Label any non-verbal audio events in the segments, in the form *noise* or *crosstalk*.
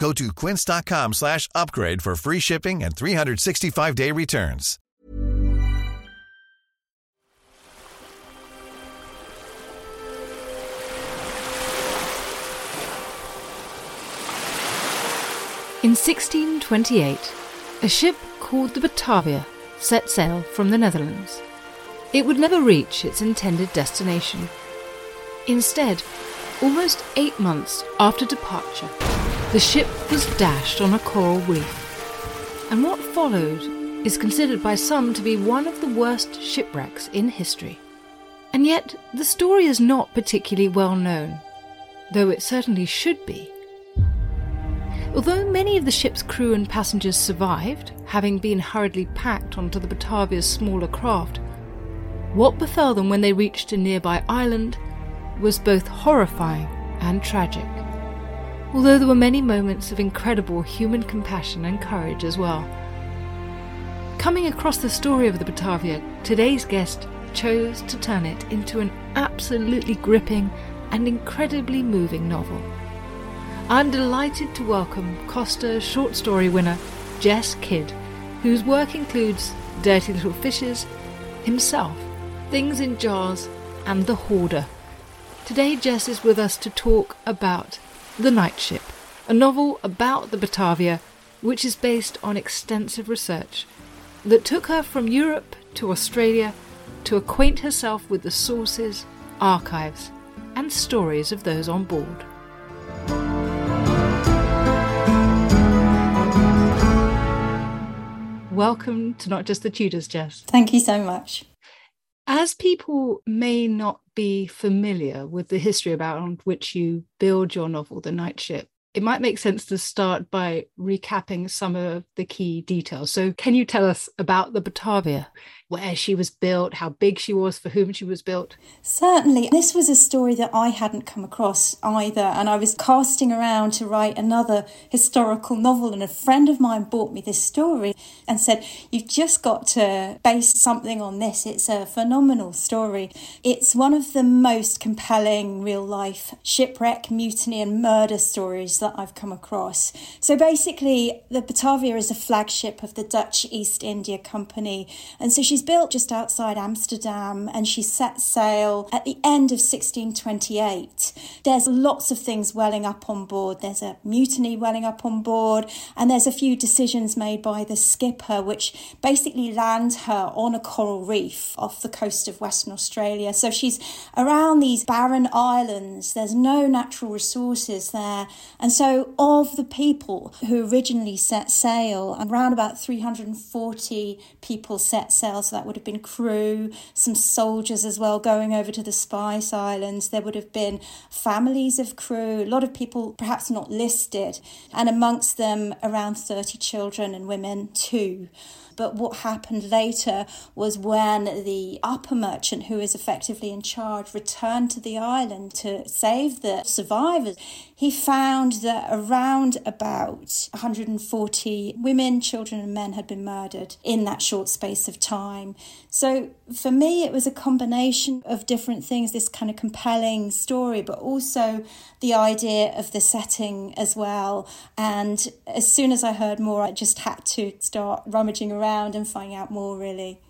Go to quince.com slash upgrade for free shipping and 365-day returns. In 1628, a ship called the Batavia set sail from the Netherlands. It would never reach its intended destination. Instead, almost eight months after departure, the ship was dashed on a coral reef. And what followed is considered by some to be one of the worst shipwrecks in history. And yet, the story is not particularly well known, though it certainly should be. Although many of the ship's crew and passengers survived, having been hurriedly packed onto the Batavia's smaller craft, what befell them when they reached a nearby island was both horrifying and tragic. Although there were many moments of incredible human compassion and courage as well. Coming across the story of the Batavia, today's guest chose to turn it into an absolutely gripping and incredibly moving novel. I'm delighted to welcome Costa short story winner Jess Kidd, whose work includes Dirty Little Fishes, Himself, Things in Jars, and The Hoarder. Today, Jess is with us to talk about The Night Ship, a novel about the Batavia which is based on extensive research that took her from Europe to Australia to acquaint herself with the sources, archives, and stories of those on board. Welcome to Not Just the Tudors, Jess. Thank you so much. As people may not be familiar with the history about which you build your novel, The Night Ship, it might make sense to start by recapping some of the key details. So, can you tell us about the Batavia? Where she was built, how big she was, for whom she was built? Certainly. This was a story that I hadn't come across either. And I was casting around to write another historical novel. And a friend of mine bought me this story and said, You've just got to base something on this. It's a phenomenal story. It's one of the most compelling real life shipwreck, mutiny, and murder stories that I've come across. So basically, the Batavia is a flagship of the Dutch East India Company. And so she's She's built just outside Amsterdam and she set sail at the end of 1628. There's lots of things welling up on board. There's a mutiny welling up on board, and there's a few decisions made by the skipper which basically land her on a coral reef off the coast of Western Australia. So she's around these barren islands. There's no natural resources there. And so, of the people who originally set sail, around about 340 people set sail so that would have been crew, some soldiers as well going over to the Spice Islands. There would have been families of crew, a lot of people perhaps not listed, and amongst them around 30 children and women too. But what happened later was when the upper merchant, who is effectively in charge, returned to the island to save the survivors, he found that around about 140 women, children, and men had been murdered in that short space of time. So for me, it was a combination of different things this kind of compelling story, but also the idea of the setting as well. And as soon as I heard more, I just had to start rummaging around and finding out more, really.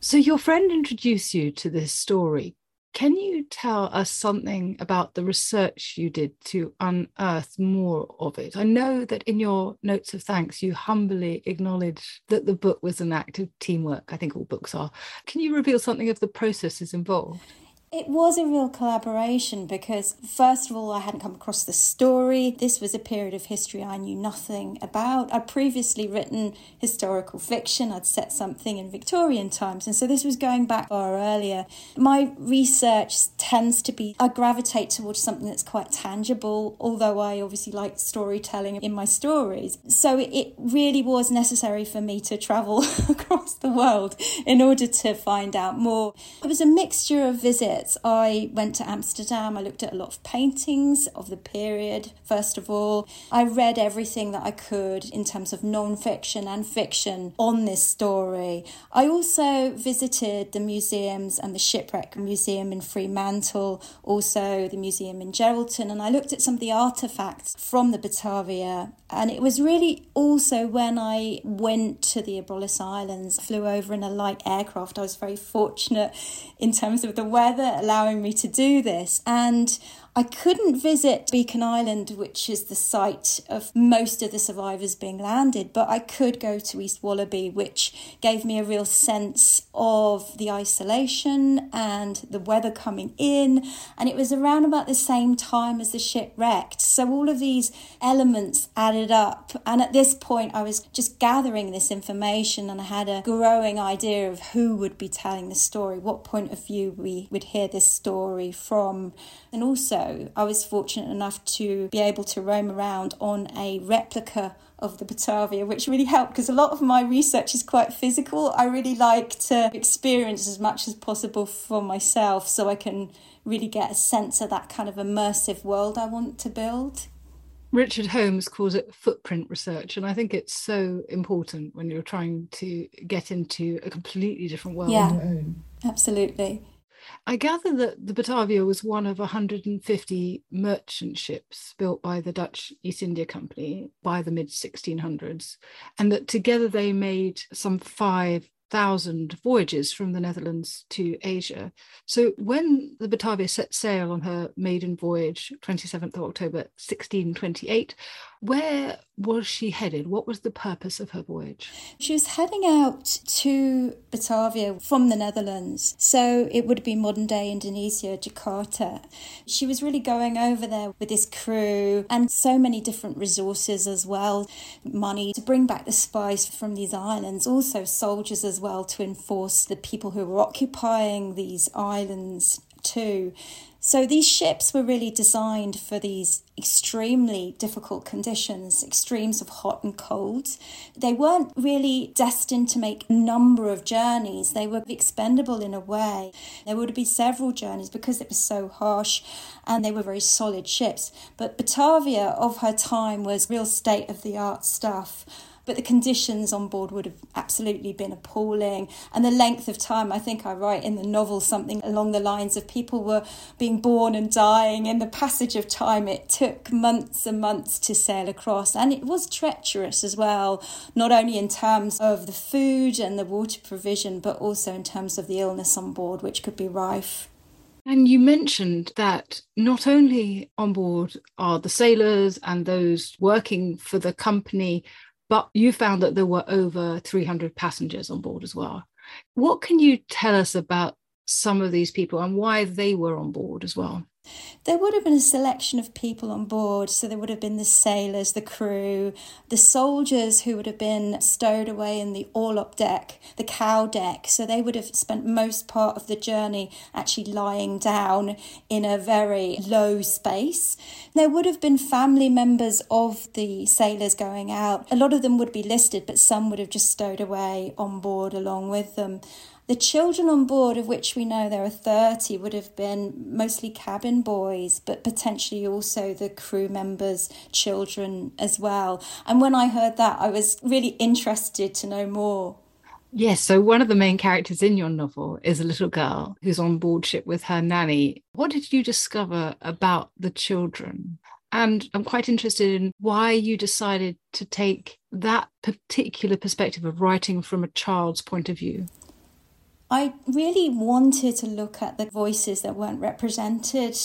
So, your friend introduced you to this story. Can you tell us something about the research you did to unearth more of it? I know that in your notes of thanks, you humbly acknowledge that the book was an act of teamwork. I think all books are. Can you reveal something of the processes involved? It was a real collaboration because, first of all, I hadn't come across the story. This was a period of history I knew nothing about. I'd previously written historical fiction, I'd set something in Victorian times, and so this was going back far earlier. My research tends to be, I gravitate towards something that's quite tangible, although I obviously like storytelling in my stories. So it really was necessary for me to travel *laughs* across the world in order to find out more. It was a mixture of visits I went to Amsterdam. I looked at a lot of paintings of the period, first of all. I read everything that I could in terms of non fiction and fiction on this story. I also visited the museums and the Shipwreck Museum in Fremantle, also the museum in Geraldton, and I looked at some of the artifacts from the Batavia. And it was really also when I went to the Abrolhos Islands, flew over in a light aircraft. I was very fortunate in terms of the weather allowing me to do this. And I couldn't visit Beacon Island, which is the site of most of the survivors being landed, but I could go to East Wallaby, which gave me a real sense of the isolation and the weather coming in. And it was around about the same time as the ship wrecked. So all of these elements added up. And at this point, I was just gathering this information and I had a growing idea of who would be telling the story, what point of view we would hear this story from. And also, I was fortunate enough to be able to roam around on a replica of the Batavia, which really helped because a lot of my research is quite physical. I really like to experience as much as possible for myself so I can really get a sense of that kind of immersive world I want to build. Richard Holmes calls it footprint research, and I think it's so important when you're trying to get into a completely different world. Of your own. Yeah, absolutely. I gather that the Batavia was one of 150 merchant ships built by the Dutch East India Company by the mid 1600s, and that together they made some five thousand voyages from the Netherlands to Asia. So when the Batavia set sail on her maiden voyage, 27th of October 1628, where was she headed? What was the purpose of her voyage? She was heading out to Batavia from the Netherlands. So it would be modern day Indonesia, Jakarta. She was really going over there with this crew and so many different resources as well money to bring back the spice from these islands, also soldiers as well to enforce the people who were occupying these islands too. So these ships were really designed for these extremely difficult conditions, extremes of hot and cold. They weren't really destined to make a number of journeys. They were expendable in a way. There would be several journeys because it was so harsh and they were very solid ships. But Batavia of her time was real state of the art stuff but the conditions on board would have absolutely been appalling. And the length of time, I think I write in the novel something along the lines of people were being born and dying. In the passage of time, it took months and months to sail across, and it was treacherous as well, not only in terms of the food and the water provision, but also in terms of the illness on board, which could be rife. And you mentioned that not only on board are the sailors and those working for the company but you found that there were over 300 passengers on board as well. What can you tell us about some of these people and why they were on board as well? There would have been a selection of people on board. So there would have been the sailors, the crew, the soldiers who would have been stowed away in the orlop deck, the cow deck. So they would have spent most part of the journey actually lying down in a very low space. There would have been family members of the sailors going out. A lot of them would be listed, but some would have just stowed away on board along with them. The children on board, of which we know there are 30, would have been mostly cabin boys, but potentially also the crew members' children as well. And when I heard that, I was really interested to know more. Yes, so one of the main characters in your novel is a little girl who's on board ship with her nanny. What did you discover about the children? And I'm quite interested in why you decided to take that particular perspective of writing from a child's point of view. I really wanted to look at the voices that weren't represented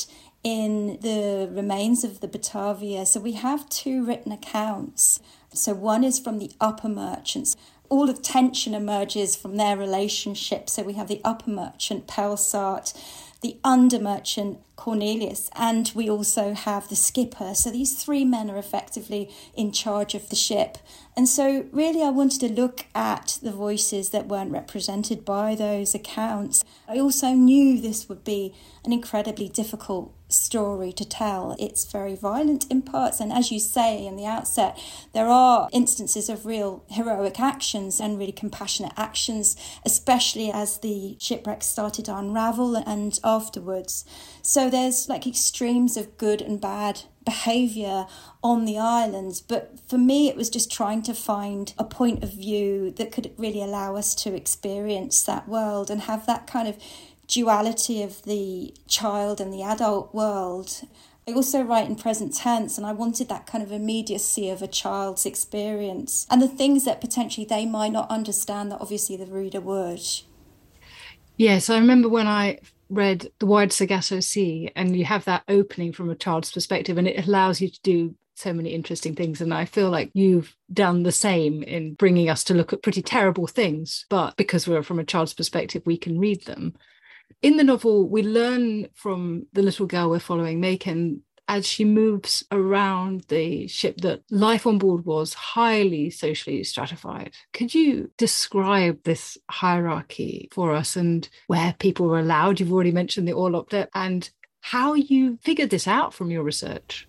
in the remains of the Batavia. So we have two written accounts. So one is from the upper merchants. All the tension emerges from their relationship. So we have the upper merchant, Pelsart, the under merchant, Cornelius, and we also have the skipper. So these three men are effectively in charge of the ship. And so, really, I wanted to look at the voices that weren't represented by those accounts. I also knew this would be an incredibly difficult story to tell. It's very violent in parts, and as you say in the outset, there are instances of real heroic actions and really compassionate actions, especially as the shipwreck started to unravel and afterwards. So there's like extremes of good and bad behavior on the islands. But for me, it was just trying to find a point of view that could really allow us to experience that world and have that kind of duality of the child and the adult world. I also write in present tense, and I wanted that kind of immediacy of a child's experience and the things that potentially they might not understand that obviously the reader would. Yes, I remember when I read The Wide Sargasso Sea, and you have that opening from a child's perspective, and it allows you to do so many interesting things. And I feel like you've done the same in bringing us to look at pretty terrible things, but because we're from a child's perspective, we can read them. In the novel, we learn from the little girl we're following, Mayken, as she moves around the ship that life on board was highly socially stratified. Could you describe this hierarchy for us and where people were allowed? You've already mentioned the Orlop and how you figured this out from your research.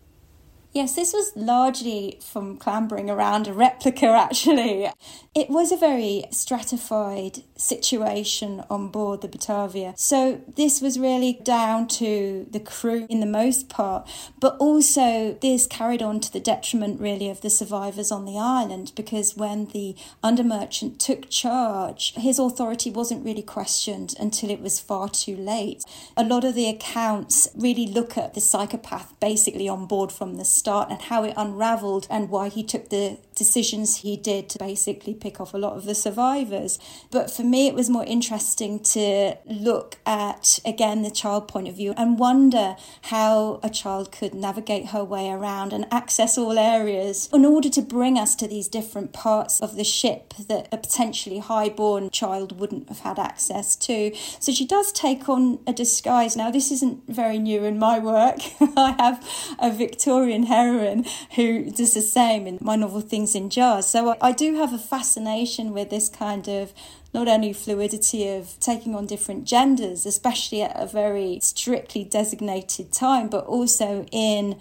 Yes, this was largely from clambering around a replica, *laughs* actually. It was a very stratified situation on board the Batavia. So, this was really down to the crew in the most part, but also this carried on to the detriment, really, of the survivors on the island because when the under merchant took charge, his authority wasn't really questioned until it was far too late. A lot of the accounts really look at the psychopath basically on board from the start and how it unraveled and why he took the decisions he did to basically pick off a lot of the survivors. But for me, it was more interesting to look at, again, the child point of view and wonder how a child could navigate her way around and access all areas in order to bring us to these different parts of the ship that a potentially high-born child wouldn't have had access to. So she does take on a disguise. Now, this isn't very new in my work. *laughs* I have a Victorian heroine who does the same in my novel Things in jars. So I do have a fascination with this kind of not only fluidity of taking on different genders, especially at a very strictly designated time, but also in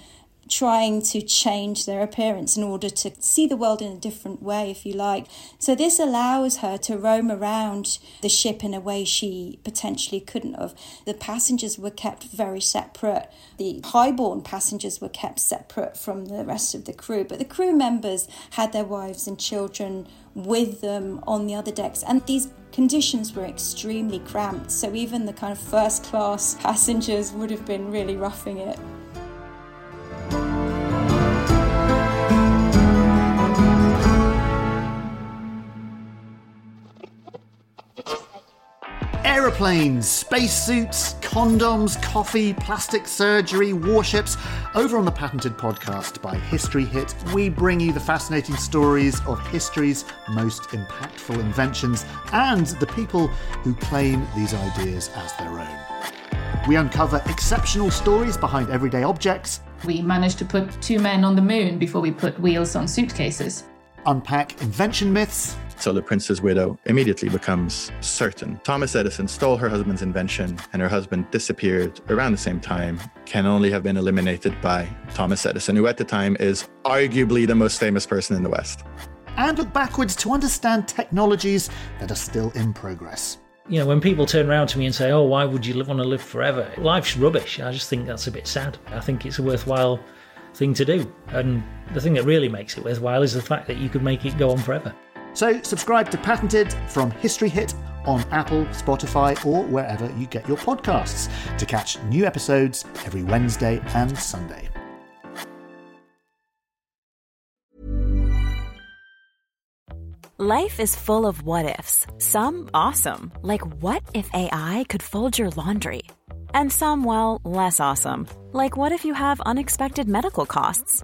trying to change their appearance in order to see the world in a different way, if you like. So, this allows her to roam around the ship in a way she potentially couldn't have. The passengers were kept very separate, the highborn passengers were kept separate from the rest of the crew, but the crew members had their wives and children with them on the other decks, and these conditions were extremely cramped, so even the kind of first class *laughs* passengers would have been really roughing it. Aeroplanes, spacesuits, condoms, coffee, plastic surgery, warships. Over on the Patented podcast by History Hit, we bring you the fascinating stories of history's most impactful inventions and the people who claim these ideas as their own. We uncover exceptional stories behind everyday objects. We managed to put two men on the moon before we put wheels on suitcases. Unpack invention myths so the prince's widow immediately becomes certain. Thomas Edison stole her husband's invention, and her husband disappeared around the same time, can only have been eliminated by Thomas Edison, who at the time is arguably the most famous person in the West. And look backwards to understand technologies that are still in progress. You know, when people turn around to me and say, Oh, why would you live want to live forever? Life's rubbish. I just think that's a bit sad. I think it's a worthwhile thing to do. And the thing that really makes it worthwhile is the fact that you could make it go on forever. So subscribe to Patented from History Hit on Apple, Spotify, or wherever you get your podcasts to catch new episodes every Wednesday and Sunday. Life is full of what ifs, some awesome, like what if AI could fold your laundry? And some, well, less awesome, like what if you have unexpected medical costs?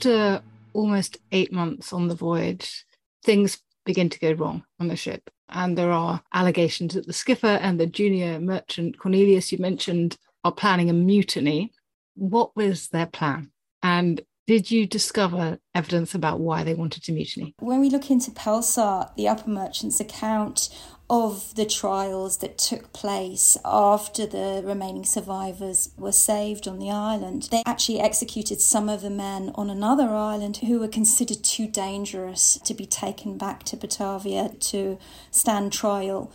After almost eight months on the voyage, things begin to go wrong on the ship. And there are allegations that the skipper and the junior merchant Cornelius, you mentioned, are planning a mutiny. What was their plan? And did you discover evidence about why they wanted to mutiny? When we look into Pelsart, the upper merchant's account of the trials that took place after the remaining survivors were saved on the island. They actually executed some of the men on another island who were considered too dangerous to be taken back to Batavia to stand trial.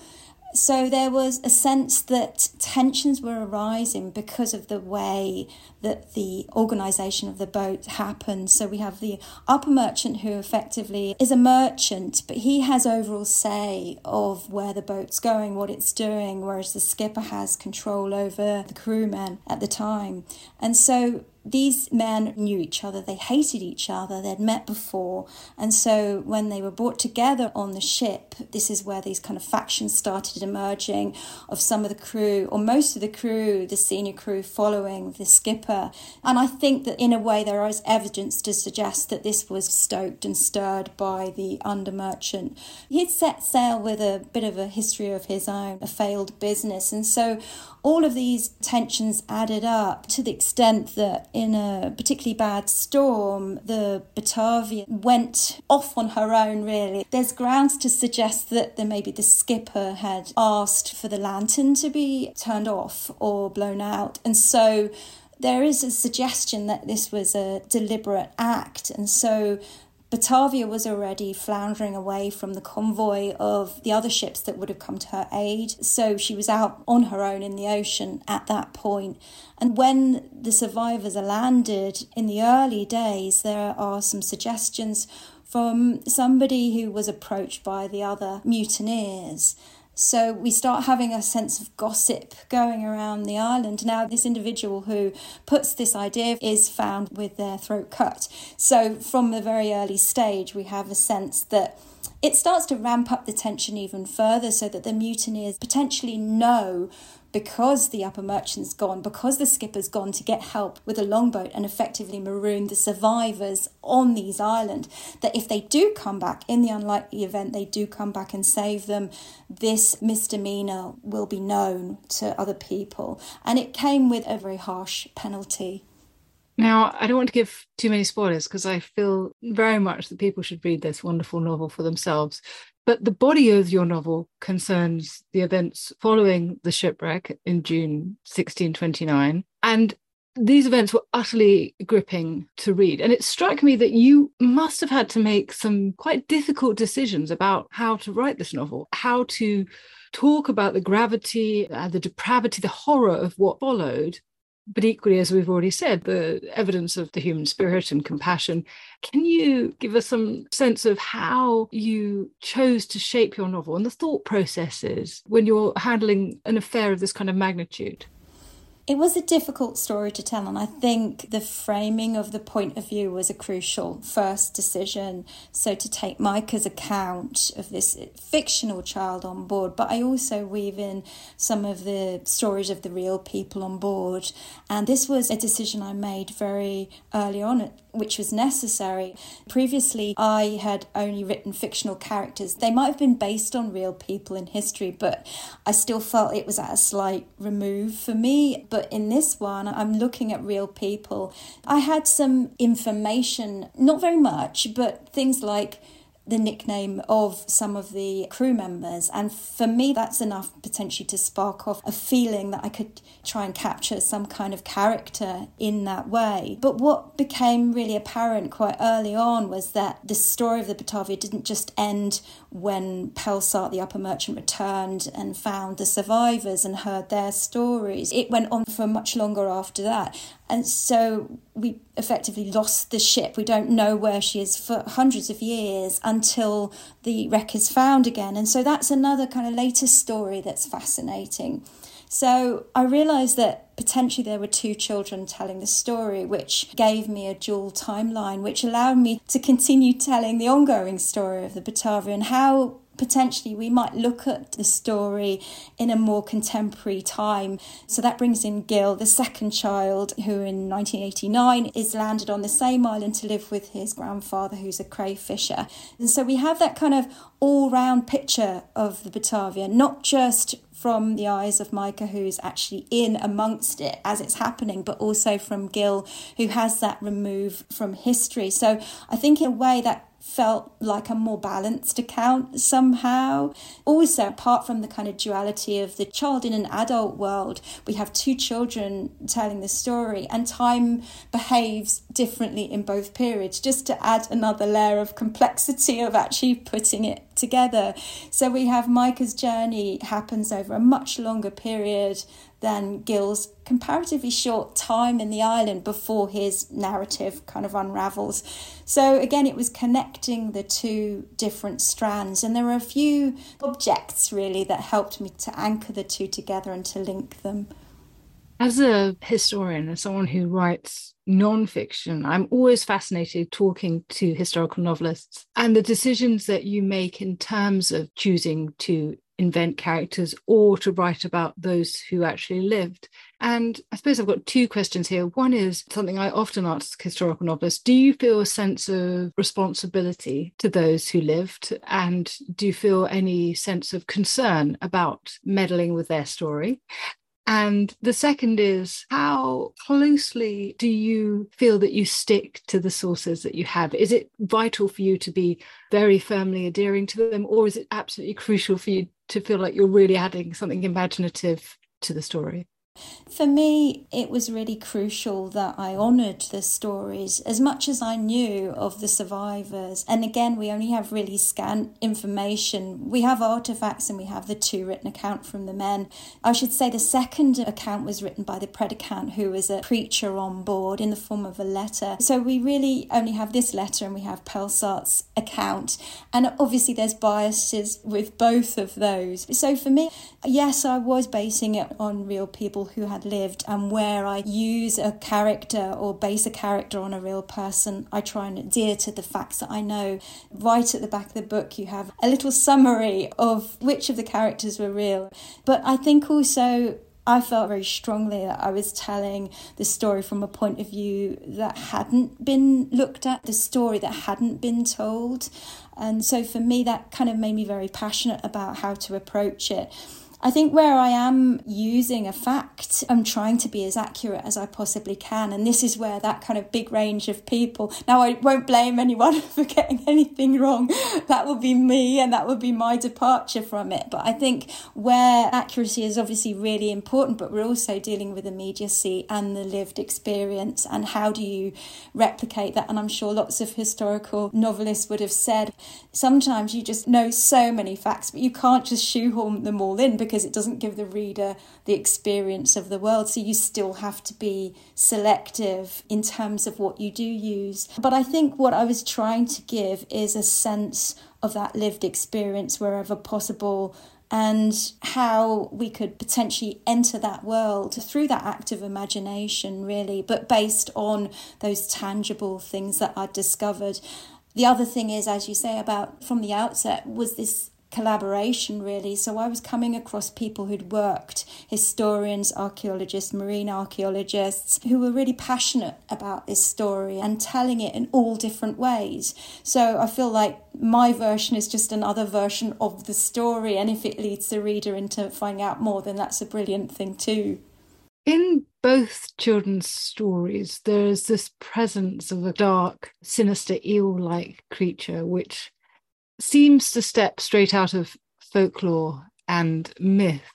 So there was a sense that tensions were arising because of the way that the organisation of the boat happened. So we have the upper merchant who effectively is a merchant, but he has overall say of where the boat's going, what it's doing, whereas the skipper has control over the crewmen at the time. And so these men knew each other, they hated each other, they'd met before. And so when they were brought together on the ship, this is where these kind of factions started emerging of some of the crew, or most of the crew, the senior crew following the skipper. And I think that in a way there is evidence to suggest that this was stoked and stirred by the under merchant. He'd set sail with a bit of a history of his own, a failed business. And so all of these tensions added up to the extent that in a particularly bad storm, the Batavia went off on her own, really. There's grounds to suggest that there maybe the skipper had asked for the lantern to be turned off or blown out. And so there is a suggestion that this was a deliberate act. And so Batavia was already floundering away from the convoy of the other ships that would have come to her aid. So she was out on her own in the ocean at that point. And when the survivors are landed in the early days, there are some suggestions from somebody who was approached by the other mutineers so we start having a sense of gossip going around the island. Now, this individual who puts this idea is found with their throat cut. So from a very early stage, we have a sense that it starts to ramp up the tension even further so that the mutineers potentially know because the upper merchant's gone, because the skipper's gone to get help with a longboat and effectively maroon the survivors on these islands, that if they do come back, in the unlikely event they do come back and save them, this misdemeanor will be known to other people. And it came with a very harsh penalty. Now, I don't want to give too many spoilers because I feel very much that people should read this wonderful novel for themselves. But the body of your novel concerns the events following the shipwreck in June 1629. And these events were utterly gripping to read. And it struck me that you must have had to make some quite difficult decisions about how to write this novel, how to talk about the gravity, uh, the depravity, the horror of what followed. But equally, as we've already said, the evidence of the human spirit and compassion. Can you give us some sense of how you chose to shape your novel and the thought processes when you're handling an affair of this kind of magnitude? It was a difficult story to tell, and I think the framing of the point of view was a crucial first decision. So, to take Mayken's account of this fictional child on board, but I also weave in some of the stories of the real people on board. And this was a decision I made very early on which was necessary. Previously, I had only written fictional characters. They might have been based on real people in history, but I still felt it was at a slight remove for me. But in this one, I'm looking at real people. I had some information, not very much, but things like the nickname of some of the crew members. And for me, that's enough potentially to spark off a feeling that I could try and capture some kind of character in that way. But what became really apparent quite early on was that the story of the Batavia didn't just end when Pelsart, the upper merchant, returned and found the survivors and heard their stories. It went on for much longer after that. And so we effectively lost the ship. We don't know where she is for hundreds of years until the wreck is found again. And so that's another kind of later story that's fascinating. So I realised that potentially there were two children telling the story, which gave me a dual timeline, which allowed me to continue telling the ongoing story of the Batavia and how potentially we might look at the story in a more contemporary time. So that brings in Gil, the second child, who in 1989 is landed on the same island to live with his grandfather, who's a crayfisher. And so we have that kind of all round picture of the Batavia, not just from the eyes of Mayken, who's actually in amongst it as it's happening, but also from Gil, who has that remove from history. So I think, in a way, that felt like a more balanced account somehow. Also, apart from the kind of duality of the child in an adult world, we have two children telling the story, and time behaves differently in both periods, just to add another layer of complexity of actually putting it together. So we have Mayken's journey happens over a much longer period than Gil's comparatively short time in the island before his narrative kind of unravels. So again, it was connecting the two different strands, and there are a few objects really that helped me to anchor the two together and to link them. As a historian, as someone who writes nonfiction, I'm always fascinated talking to historical novelists and the decisions that you make in terms of choosing to invent characters or to write about those who actually lived. And I suppose I've got two questions here. One is something I often ask historical novelists Do you feel a sense of responsibility to those who lived? And do you feel any sense of concern about meddling with their story? And the second is how closely do you feel that you stick to the sources that you have? Is it vital for you to be very firmly adhering to them, or is it absolutely crucial for you to feel like you're really adding something imaginative to the story? For me, it was really crucial that I honoured the stories as much as I knew of the survivors. And again, we only have really scant information. We have artifacts and we have the two written account from the men. I should say the second account was written by the predicant, who was a preacher on board in the form of a letter. So we really only have this letter and we have Pelsart's account. And obviously, there's biases with both of those. So for me, yes, I was basing it on real people who had lived and where I use a character or base a character on a real person, I try and adhere to the facts that I know. Right at the back of the book, you have a little summary of which of the characters were real. But I think also I felt very strongly that I was telling the story from a point of view that hadn't been looked at, the story that hadn't been told. And so for me, that kind of made me very passionate about how to approach it. I think where I am using a fact, I'm trying to be as accurate as I possibly can. And this is where that kind of big range of people. Now, I won't blame anyone *laughs* for getting anything wrong. That would be me and that would be my departure from it. But I think where accuracy is obviously really important, but we're also dealing with immediacy and the lived experience. And how do you replicate that? And I'm sure lots of historical novelists would have said sometimes you just know so many facts, but you can't just shoehorn them all in because it doesn't give the reader the experience of the world. So you still have to be selective in terms of what you do use. But I think what I was trying to give is a sense of that lived experience wherever possible and how we could potentially enter that world through that act of imagination, really, but based on those tangible things that I'd discovered. The other thing is, as you say, about from the outset, was this collaboration really. So I was coming across people who'd worked, historians, archaeologists, marine archaeologists, who were really passionate about this story and telling it in all different ways. So I feel like my version is just another version of the story. And if it leads the reader into finding out more, then that's a brilliant thing too. In both children's stories, there is this presence of a dark, sinister, eel like creature which seems to step straight out of folklore and myth.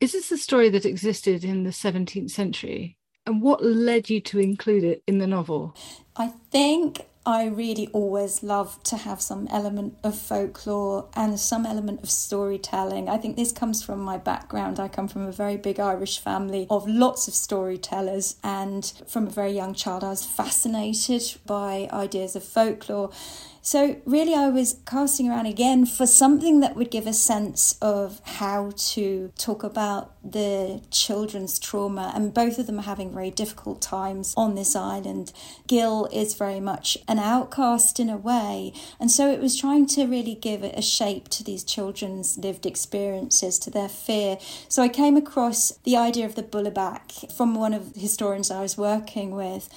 Is this a story that existed in the 17th century? And what led you to include it in the novel? I think I really always love to have some element of folklore and some element of storytelling. I think this comes from my background. I come from a very big Irish family of lots of storytellers, and from a very young child, I was fascinated by ideas of folklore. So, really, I was casting around again for something that would give a sense of how to talk about the children's trauma. And both of them are having very difficult times on this island. Gil is very much an outcast in a way. And so, it was trying to really give a shape to these children's lived experiences, to their fear. So, I came across the idea of the bullebak from one of the historians I was working with.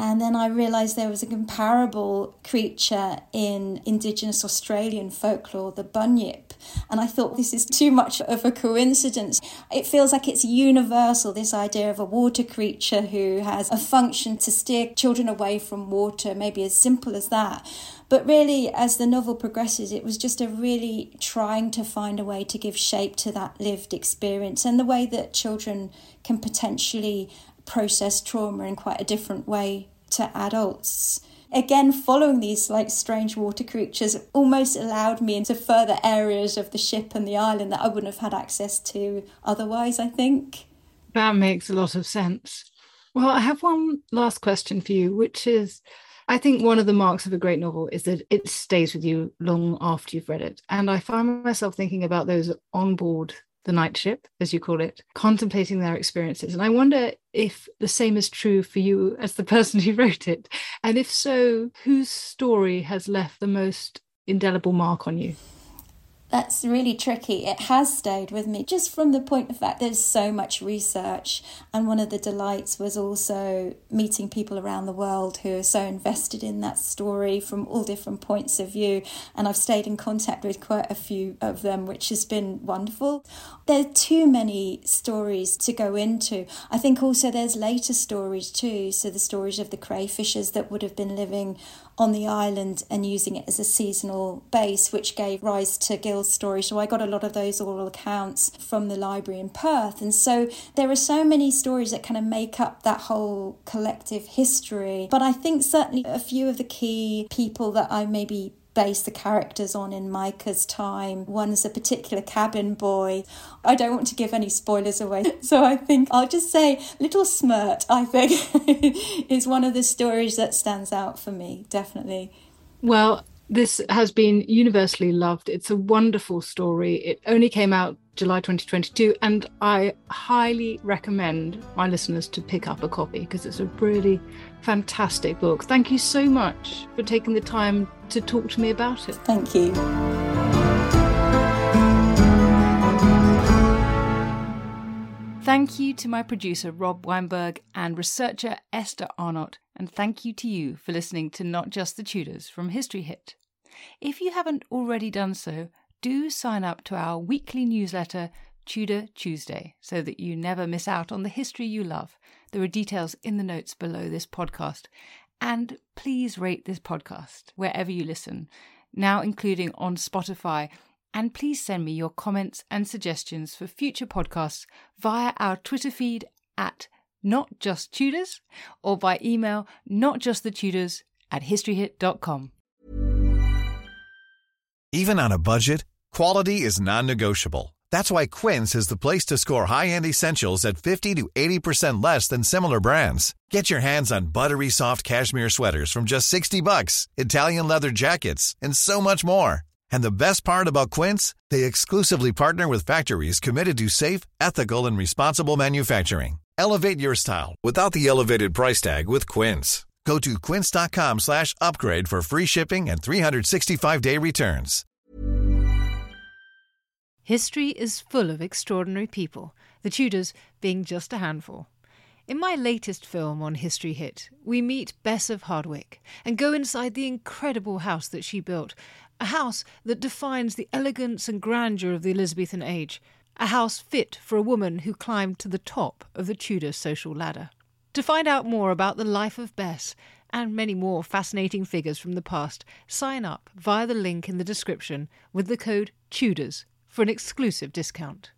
And then I realised there was a comparable creature in Indigenous Australian folklore, the bunyip. And I thought this is too much of a coincidence. It feels like it's universal, this idea of a water creature who has a function to steer children away from water, maybe as simple as that. But really, as the novel progresses, it was just a really trying to find a way to give shape to that lived experience and the way that children can potentially process trauma in quite a different way to adults. Again, following these like strange water creatures almost allowed me into further areas of the ship and the island that I wouldn't have had access to otherwise, I think. That makes a lot of sense. Well, I have one last question for you, which is I think one of the marks of a great novel is that it stays with you long after you've read it. And I find myself thinking about those on board the night ship, as you call it, contemplating their experiences. And I wonder if the same is true for you as the *laughs* person who wrote it. And if so, whose story has left the most indelible mark on you? That's really tricky. It has stayed with me just from the point of fact there's so much research. And one of the delights was also meeting people around the world who are so invested in that story from all different points of view. And I've stayed in contact with quite a few of them, which has been wonderful. There are too many stories to go into. I think also there's later stories too. So the stories of the crayfishers that would have been living on the island and using it as a seasonal base, which gave rise to Gil's story. So I got a lot of those oral accounts from the library in Perth. And so there are so many stories that kind of make up that whole collective history. But I think certainly a few of the key people that I maybe base the characters on in Mayken's time. One's a particular cabin boy. I don't want to give any spoilers away, *laughs* so I think I'll just say Little Smirt, I think, *laughs* is one of the stories that stands out for me, definitely. Well, this has been universally loved. It's a wonderful story. It only came out July 2022, and I highly recommend my listeners to pick up a copy because it's a really fantastic book. Thank you so much for taking the time to talk to me about it. Thank you. Thank you to my producer, Rob Weinberg, and researcher, Esther Arnott. And thank you to you for listening to Not Just the Tudors from History Hit. If you haven't already done so, do sign up to our weekly newsletter Tudor Tuesday so that you never miss out on the history you love. There are details in the notes below this podcast. And please rate this podcast wherever you listen, now including on Spotify. And please send me your comments and suggestions for future podcasts via our Twitter feed at Not Just Tudors or by email notjustthetudors at historyhit.com. Even on a budget, quality is non-negotiable. That's why Quince is the place to score high-end essentials at 50 to 80% less than similar brands. Get your hands on buttery soft cashmere sweaters from just 60 bucks, Italian leather jackets, and so much more. And the best part about Quince, they exclusively partner with factories committed to safe, ethical, and responsible manufacturing. Elevate your style without the elevated price tag with Quince. Go to quince.com slash upgrade for free shipping and 365-day returns. History is full of extraordinary people, the Tudors being just a handful. In my latest film on History Hit, we meet Bess of Hardwick and go inside the incredible house that she built, a house that defines the elegance and grandeur of the Elizabethan age, a house fit for a woman who climbed to the top of the Tudor social ladder. To find out more about the life of Bess and many more fascinating figures from the past, sign up via the link in the description with the code TUDORS for an exclusive discount.